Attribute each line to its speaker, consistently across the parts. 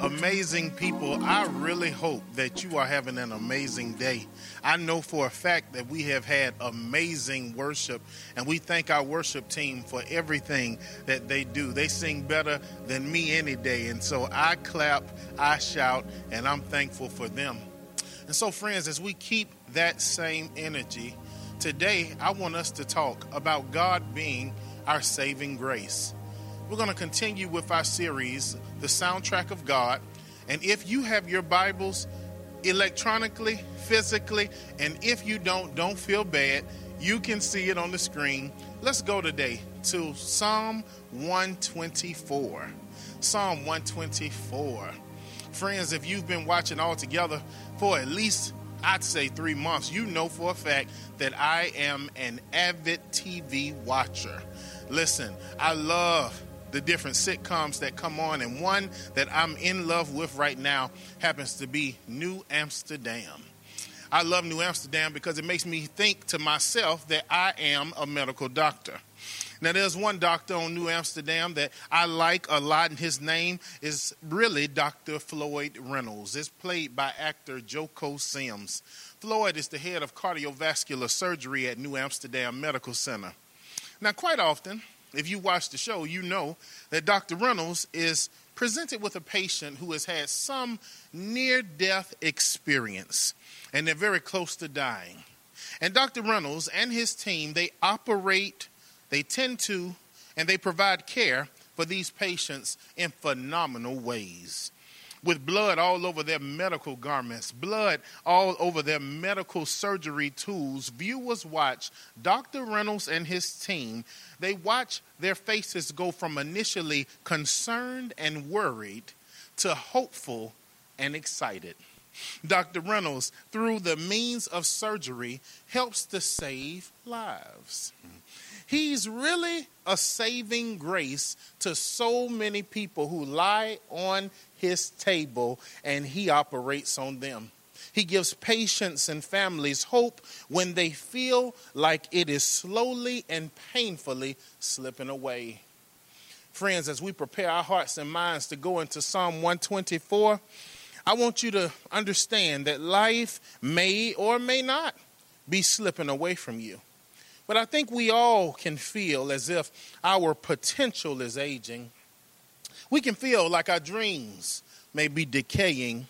Speaker 1: Amazing people. I really hope that you are having an amazing day. I know for a fact that we have had amazing worship, and we thank our worship team for everything that they do. They sing better than me any day, and so I clap, I shout, and I'm thankful for them. And so, friends, as we keep that same energy, today I want us to talk about God being our saving grace. We're going to continue with our series, The Soundtrack of God. And if you have your Bibles electronically, physically, and if you don't, don't feel bad. You can see it on the screen. Let's go today to Psalm 124. Psalm 124. Friends, if you've been watching all together for at least I'd say three months, you know for a fact that I am an avid TV watcher. Listen, I love the different sitcoms that come on, and one that I'm in love with right now happens to be New Amsterdam. I love New Amsterdam because it makes me think to myself that I am a medical doctor. Now, there's one doctor on New Amsterdam that I like a lot, and his name is really Dr. Floyd Reynolds. It's played by actor Jocko Sims. Floyd is the head of cardiovascular surgery at New Amsterdam Medical Center. Now, quite often, if you watch the show, you know that Dr. Reynolds is presented with a patient who has had some near death experience and they're very close to dying. And Dr. Reynolds and his team, they operate, they tend to, and they provide care for these patients in phenomenal ways with blood all over their medical garments, blood all over their medical surgery tools. Viewers watch Dr. Reynolds and his team. They watch their faces go from initially concerned and worried to hopeful and excited. Dr. Reynolds, through the means of surgery, helps to save lives. He's really a saving grace to so many people who lie on his table and he operates on them. He gives patients and families hope when they feel like it is slowly and painfully slipping away. Friends, as we prepare our hearts and minds to go into Psalm 124, I want you to understand that life may or may not be slipping away from you. But I think we all can feel as if our potential is aging. We can feel like our dreams may be decaying.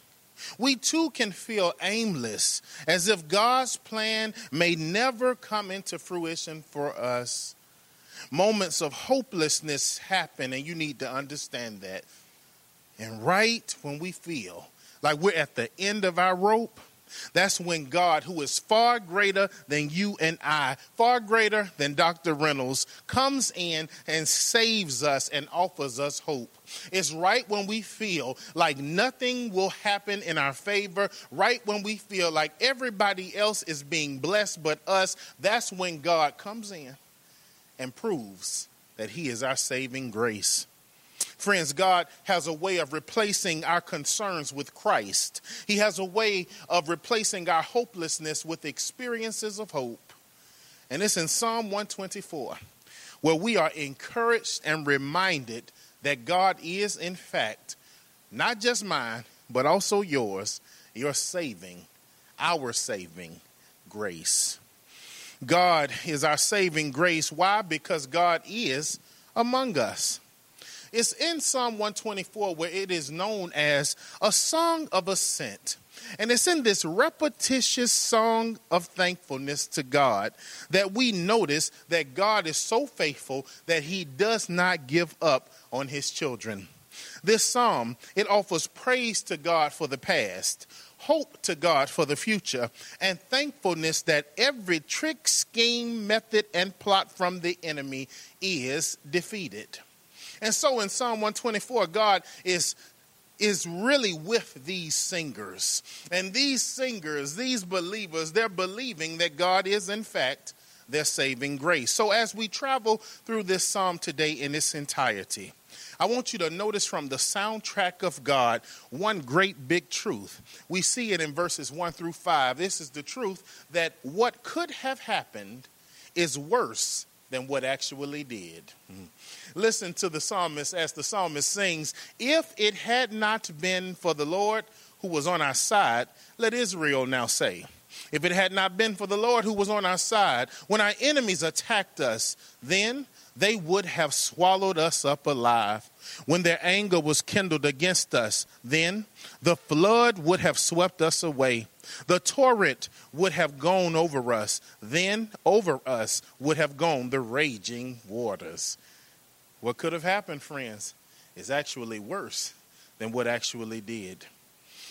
Speaker 1: We too can feel aimless, as if God's plan may never come into fruition for us. Moments of hopelessness happen, and you need to understand that. And right when we feel like we're at the end of our rope, that's when God, who is far greater than you and I, far greater than Dr. Reynolds, comes in and saves us and offers us hope. It's right when we feel like nothing will happen in our favor, right when we feel like everybody else is being blessed but us, that's when God comes in and proves that He is our saving grace. Friends, God has a way of replacing our concerns with Christ. He has a way of replacing our hopelessness with experiences of hope. And it's in Psalm 124 where we are encouraged and reminded that God is, in fact, not just mine, but also yours, your saving, our saving grace. God is our saving grace. Why? Because God is among us. It's in Psalm 124 where it is known as a song of ascent. And it's in this repetitious song of thankfulness to God that we notice that God is so faithful that he does not give up on his children. This psalm, it offers praise to God for the past, hope to God for the future, and thankfulness that every trick, scheme, method, and plot from the enemy is defeated. And so in Psalm 124, God is is really with these singers. And these singers, these believers, they're believing that God is, in fact, their saving grace. So as we travel through this psalm today in its entirety, I want you to notice from the soundtrack of God one great big truth. We see it in verses 1 through 5. This is the truth that what could have happened is worse than what actually did. Mm-hmm. Listen to the psalmist as the psalmist sings If it had not been for the Lord who was on our side, let Israel now say, if it had not been for the Lord who was on our side, when our enemies attacked us, then they would have swallowed us up alive. When their anger was kindled against us, then the flood would have swept us away. The torrent would have gone over us. Then over us would have gone the raging waters. What could have happened, friends, is actually worse than what actually did.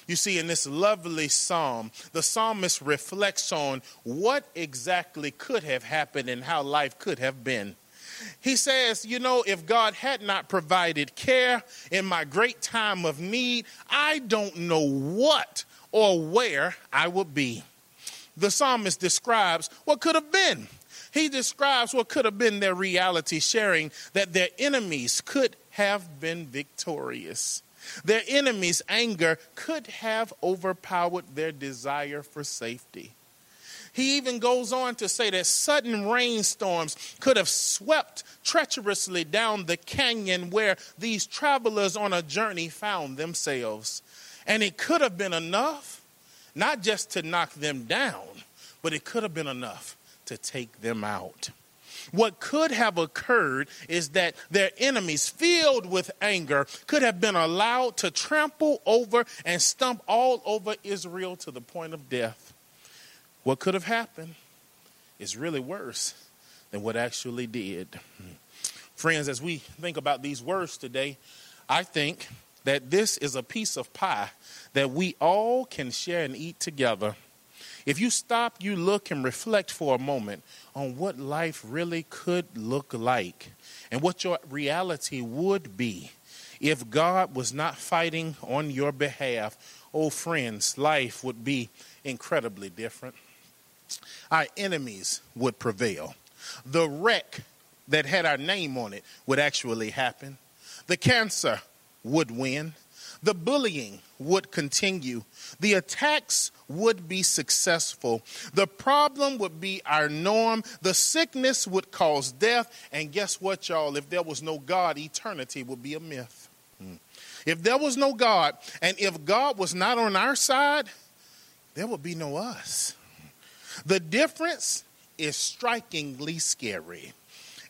Speaker 1: You see, in this lovely psalm, the psalmist reflects on what exactly could have happened and how life could have been. He says, You know, if God had not provided care in my great time of need, I don't know what or where I would be. The psalmist describes what could have been. He describes what could have been their reality, sharing that their enemies could have been victorious. Their enemies' anger could have overpowered their desire for safety. He even goes on to say that sudden rainstorms could have swept treacherously down the canyon where these travelers on a journey found themselves. And it could have been enough, not just to knock them down, but it could have been enough to take them out. What could have occurred is that their enemies, filled with anger, could have been allowed to trample over and stump all over Israel to the point of death. What could have happened is really worse than what actually did. Friends, as we think about these words today, I think that this is a piece of pie that we all can share and eat together. If you stop, you look and reflect for a moment on what life really could look like and what your reality would be if God was not fighting on your behalf, oh friends, life would be incredibly different. Our enemies would prevail. The wreck that had our name on it would actually happen. The cancer would win. The bullying would continue. The attacks would be successful. The problem would be our norm. The sickness would cause death. And guess what, y'all? If there was no God, eternity would be a myth. Hmm. If there was no God, and if God was not on our side, there would be no us. The difference is strikingly scary.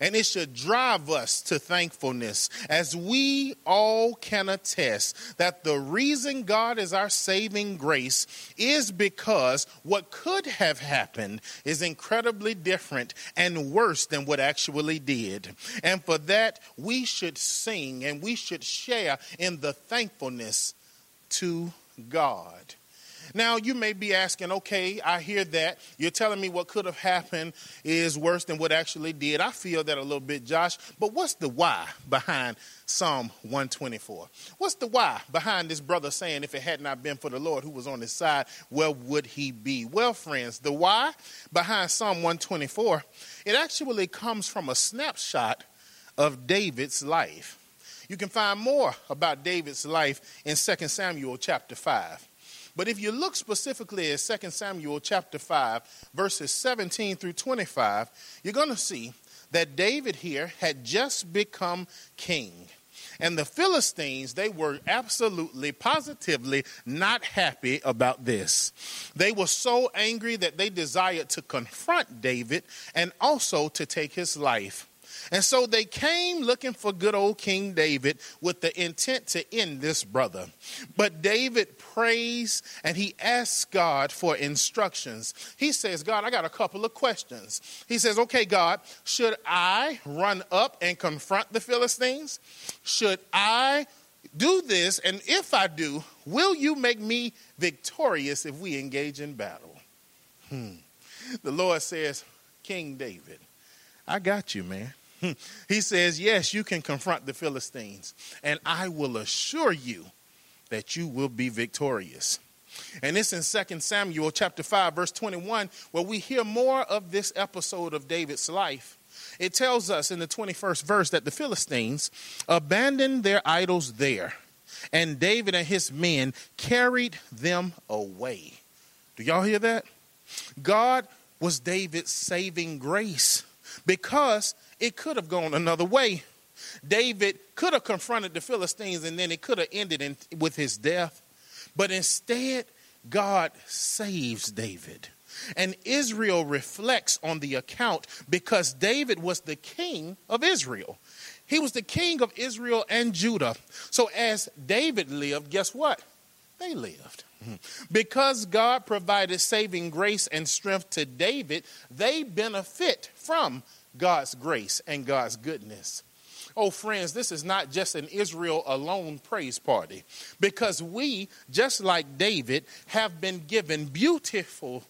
Speaker 1: And it should drive us to thankfulness as we all can attest that the reason God is our saving grace is because what could have happened is incredibly different and worse than what actually did. And for that, we should sing and we should share in the thankfulness to God. Now, you may be asking, okay, I hear that. You're telling me what could have happened is worse than what actually did. I feel that a little bit, Josh. But what's the why behind Psalm 124? What's the why behind this brother saying, if it had not been for the Lord who was on his side, where would he be? Well, friends, the why behind Psalm 124, it actually comes from a snapshot of David's life. You can find more about David's life in 2 Samuel chapter 5. But if you look specifically at 2 Samuel chapter 5, verses 17 through 25, you're going to see that David here had just become king. And the Philistines, they were absolutely, positively not happy about this. They were so angry that they desired to confront David and also to take his life. And so they came looking for good old King David with the intent to end this brother. But David prays and he asks God for instructions. He says, God, I got a couple of questions. He says, Okay, God, should I run up and confront the Philistines? Should I do this? And if I do, will you make me victorious if we engage in battle? Hmm. The Lord says, King David, I got you, man. he says, Yes, you can confront the Philistines, and I will assure you that you will be victorious. And it's in 2 Samuel chapter 5 verse 21 where we hear more of this episode of David's life. It tells us in the 21st verse that the Philistines abandoned their idols there and David and his men carried them away. Do y'all hear that? God was David's saving grace because it could have gone another way. David could have confronted the Philistines and then it could have ended in, with his death. But instead, God saves David. And Israel reflects on the account because David was the king of Israel. He was the king of Israel and Judah. So as David lived, guess what? They lived. Because God provided saving grace and strength to David, they benefit from God's grace and God's goodness. Oh, friends, this is not just an Israel alone praise party because we, just like David, have been given beautiful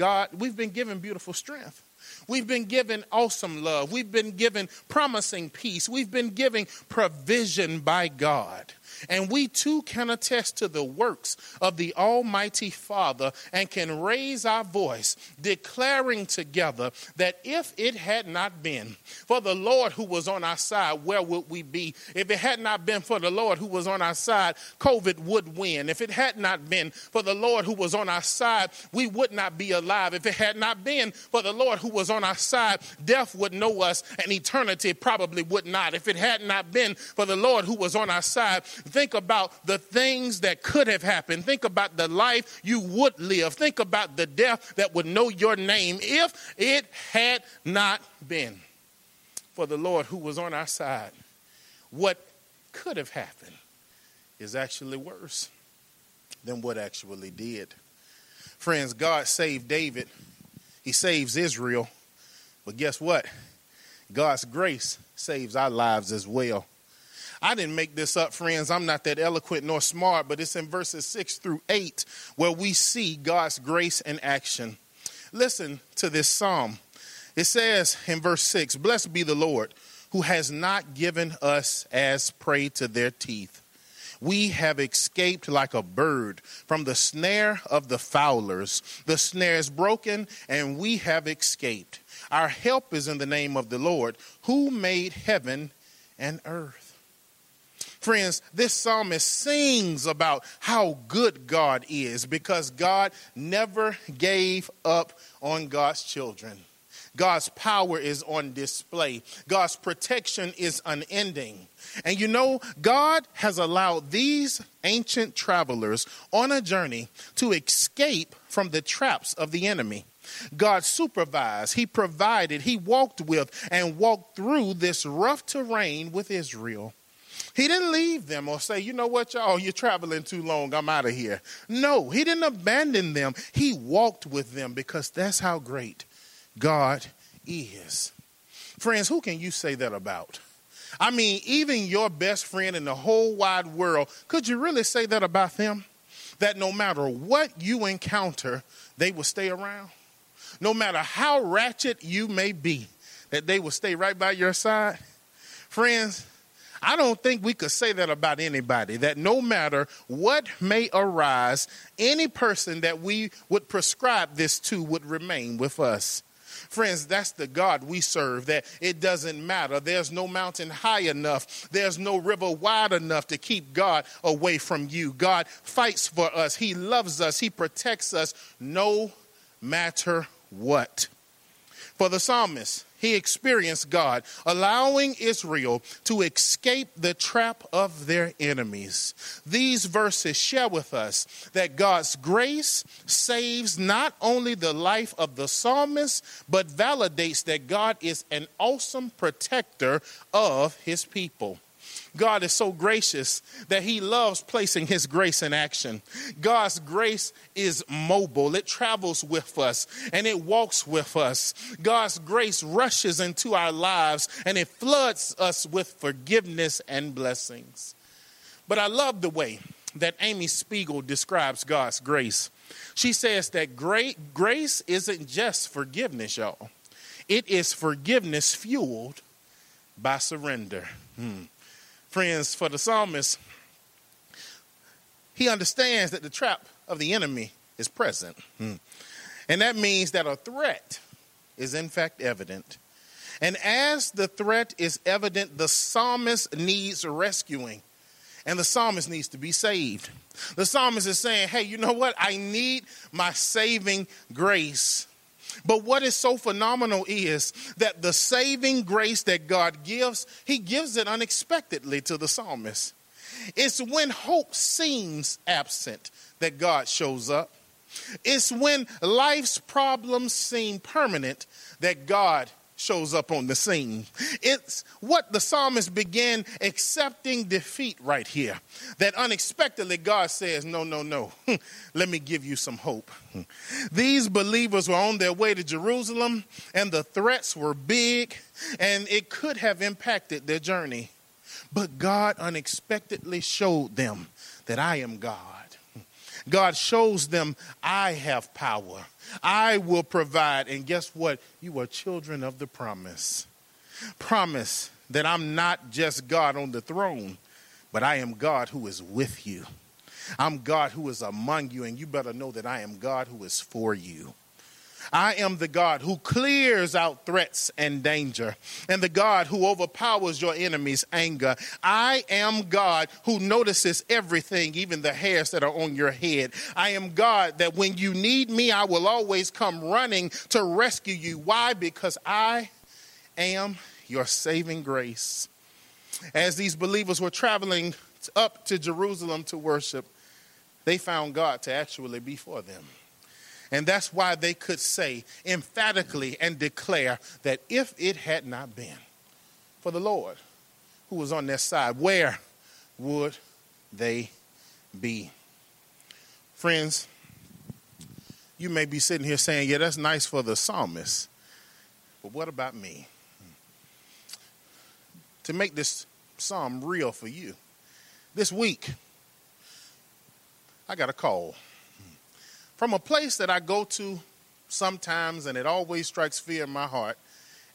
Speaker 1: God, we've been given beautiful strength. We've been given awesome love. We've been given promising peace. We've been given provision by God. And we too can attest to the works of the Almighty Father and can raise our voice, declaring together that if it had not been for the Lord who was on our side, where would we be? If it had not been for the Lord who was on our side, COVID would win. If it had not been for the Lord who was on our side, we would not be alive. If it had not been for the Lord who was on our side, death would know us and eternity probably would not. If it had not been for the Lord who was on our side, Think about the things that could have happened. Think about the life you would live. Think about the death that would know your name if it had not been for the Lord who was on our side. What could have happened is actually worse than what actually did. Friends, God saved David, He saves Israel, but guess what? God's grace saves our lives as well. I didn't make this up, friends. I'm not that eloquent nor smart, but it's in verses 6 through 8 where we see God's grace in action. Listen to this psalm. It says in verse 6 Blessed be the Lord who has not given us as prey to their teeth. We have escaped like a bird from the snare of the fowlers. The snare is broken, and we have escaped. Our help is in the name of the Lord, who made heaven and earth. Friends, this psalmist sings about how good God is because God never gave up on God's children. God's power is on display. God's protection is unending. And you know, God has allowed these ancient travelers on a journey to escape from the traps of the enemy. God supervised, He provided, He walked with, and walked through this rough terrain with Israel. He didn't leave them or say, you know what, y'all, oh, you're traveling too long, I'm out of here. No, he didn't abandon them. He walked with them because that's how great God is. Friends, who can you say that about? I mean, even your best friend in the whole wide world, could you really say that about them? That no matter what you encounter, they will stay around? No matter how ratchet you may be, that they will stay right by your side? Friends, I don't think we could say that about anybody, that no matter what may arise, any person that we would prescribe this to would remain with us. Friends, that's the God we serve, that it doesn't matter. There's no mountain high enough, there's no river wide enough to keep God away from you. God fights for us, He loves us, He protects us no matter what. For the psalmist, he experienced God allowing Israel to escape the trap of their enemies. These verses share with us that God's grace saves not only the life of the psalmist, but validates that God is an awesome protector of his people. God is so gracious that He loves placing His grace in action. God's grace is mobile, it travels with us and it walks with us. God's grace rushes into our lives and it floods us with forgiveness and blessings. But I love the way that Amy Spiegel describes God's grace. She says that great grace isn't just forgiveness, y'all. It is forgiveness fueled by surrender. Hmm. Friends, for the psalmist, he understands that the trap of the enemy is present. Hmm. And that means that a threat is in fact evident. And as the threat is evident, the psalmist needs rescuing. And the psalmist needs to be saved. The psalmist is saying, hey, you know what? I need my saving grace. But what is so phenomenal is that the saving grace that God gives, He gives it unexpectedly to the psalmist. It's when hope seems absent that God shows up. It's when life's problems seem permanent that God shows up on the scene. It's what the psalmist began accepting defeat right here. That unexpectedly God says, No, no, no, let me give you some hope. These believers were on their way to Jerusalem, and the threats were big, and it could have impacted their journey. But God unexpectedly showed them that I am God. God shows them, I have power. I will provide. And guess what? You are children of the promise. Promise that I'm not just God on the throne, but I am God who is with you. I'm God who is among you, and you better know that I am God who is for you. I am the God who clears out threats and danger, and the God who overpowers your enemy's anger. I am God who notices everything, even the hairs that are on your head. I am God that when you need me, I will always come running to rescue you. Why? Because I am your saving grace. As these believers were traveling up to Jerusalem to worship, they found God to actually be for them. And that's why they could say emphatically and declare that if it had not been for the Lord who was on their side, where would they be? Friends, you may be sitting here saying, yeah, that's nice for the psalmist. But what about me? To make this psalm real for you, this week, I got a call from a place that I go to sometimes, and it always strikes fear in my heart.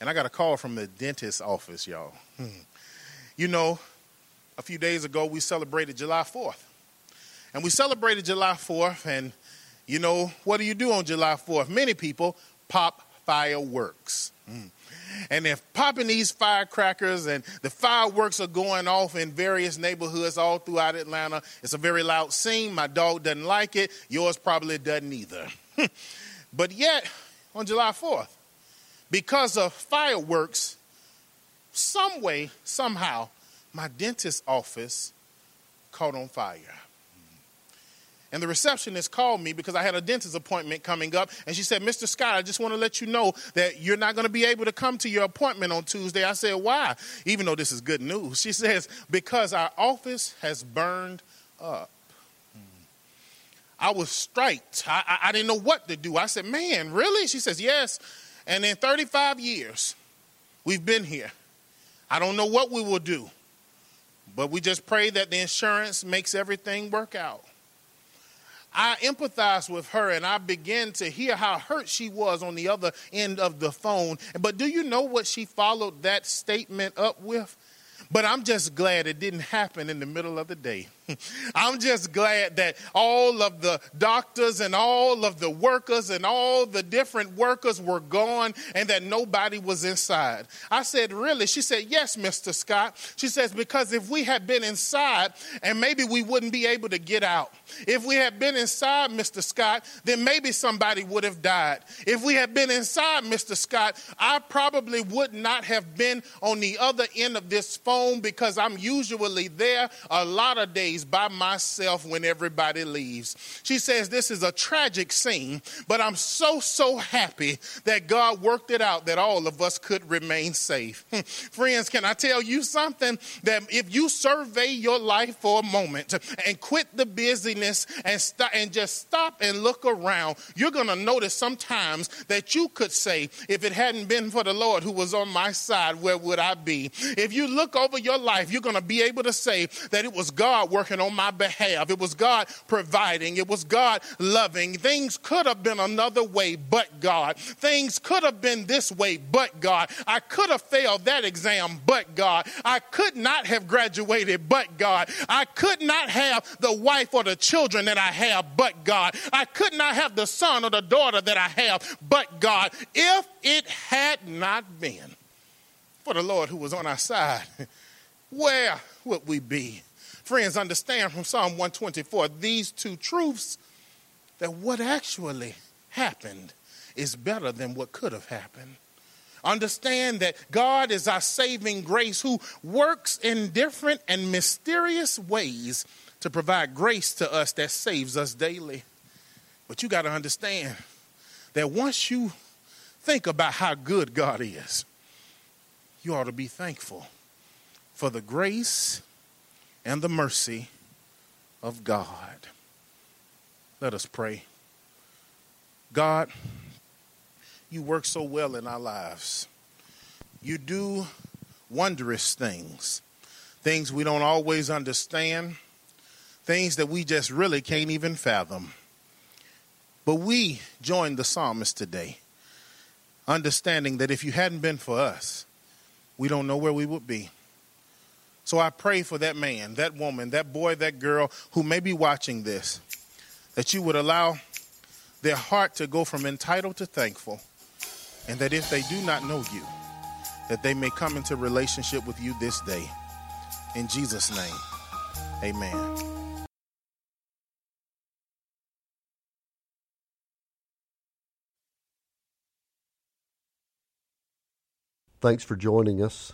Speaker 1: And I got a call from the dentist's office, y'all. Hmm. You know, a few days ago, we celebrated July 4th. And we celebrated July 4th, and you know, what do you do on July 4th? Many people pop fireworks. Mm. And they're popping these firecrackers, and the fireworks are going off in various neighborhoods all throughout Atlanta. It's a very loud scene. My dog doesn't like it. Yours probably doesn't either. but yet, on July 4th, because of fireworks, some way, somehow, my dentist's office caught on fire. And the receptionist called me because I had a dentist appointment coming up. And she said, Mr. Scott, I just want to let you know that you're not going to be able to come to your appointment on Tuesday. I said, Why? Even though this is good news. She says, Because our office has burned up. I was striked. I, I, I didn't know what to do. I said, Man, really? She says, Yes. And in 35 years, we've been here. I don't know what we will do, but we just pray that the insurance makes everything work out. I empathized with her and I began to hear how hurt she was on the other end of the phone. But do you know what she followed that statement up with? But I'm just glad it didn't happen in the middle of the day. I'm just glad that all of the doctors and all of the workers and all the different workers were gone and that nobody was inside. I said, Really? She said, Yes, Mr. Scott. She says, Because if we had been inside and maybe we wouldn't be able to get out. If we had been inside, Mr. Scott, then maybe somebody would have died. If we had been inside, Mr. Scott, I probably would not have been on the other end of this phone because I'm usually there a lot of days by myself when everybody leaves. She says, This is a tragic scene, but I'm so, so happy that God worked it out that all of us could remain safe. Friends, can I tell you something? That if you survey your life for a moment and quit the busyness and, st- and just stop and look around, you're going to notice sometimes that you could say, If it hadn't been for the Lord who was on my side, where would I be? If you look over your life, you're going to be able to say that it was God working working on my behalf. It was God providing. It was God loving. Things could have been another way, but God. Things could have been this way, but God. I could have failed that exam, but God. I could not have graduated, but God. I could not have the wife or the children that I have, but God. I could not have the son or the daughter that I have, but God. If it had not been for the Lord who was on our side, where would we be? Friends, understand from Psalm 124 these two truths that what actually happened is better than what could have happened. Understand that God is our saving grace who works in different and mysterious ways to provide grace to us that saves us daily. But you got to understand that once you think about how good God is, you ought to be thankful for the grace and the mercy of God. Let us pray. God, you work so well in our lives. You do wondrous things, things we don't always understand, things that we just really can't even fathom. But we join the psalmist today, understanding that if you hadn't been for us, we don't know where we would be. So I pray for that man, that woman, that boy, that girl who may be watching this, that you would allow their heart to go from entitled to thankful, and that if they do not know you, that they may come into relationship with you this day. In Jesus' name, amen.
Speaker 2: Thanks for joining us.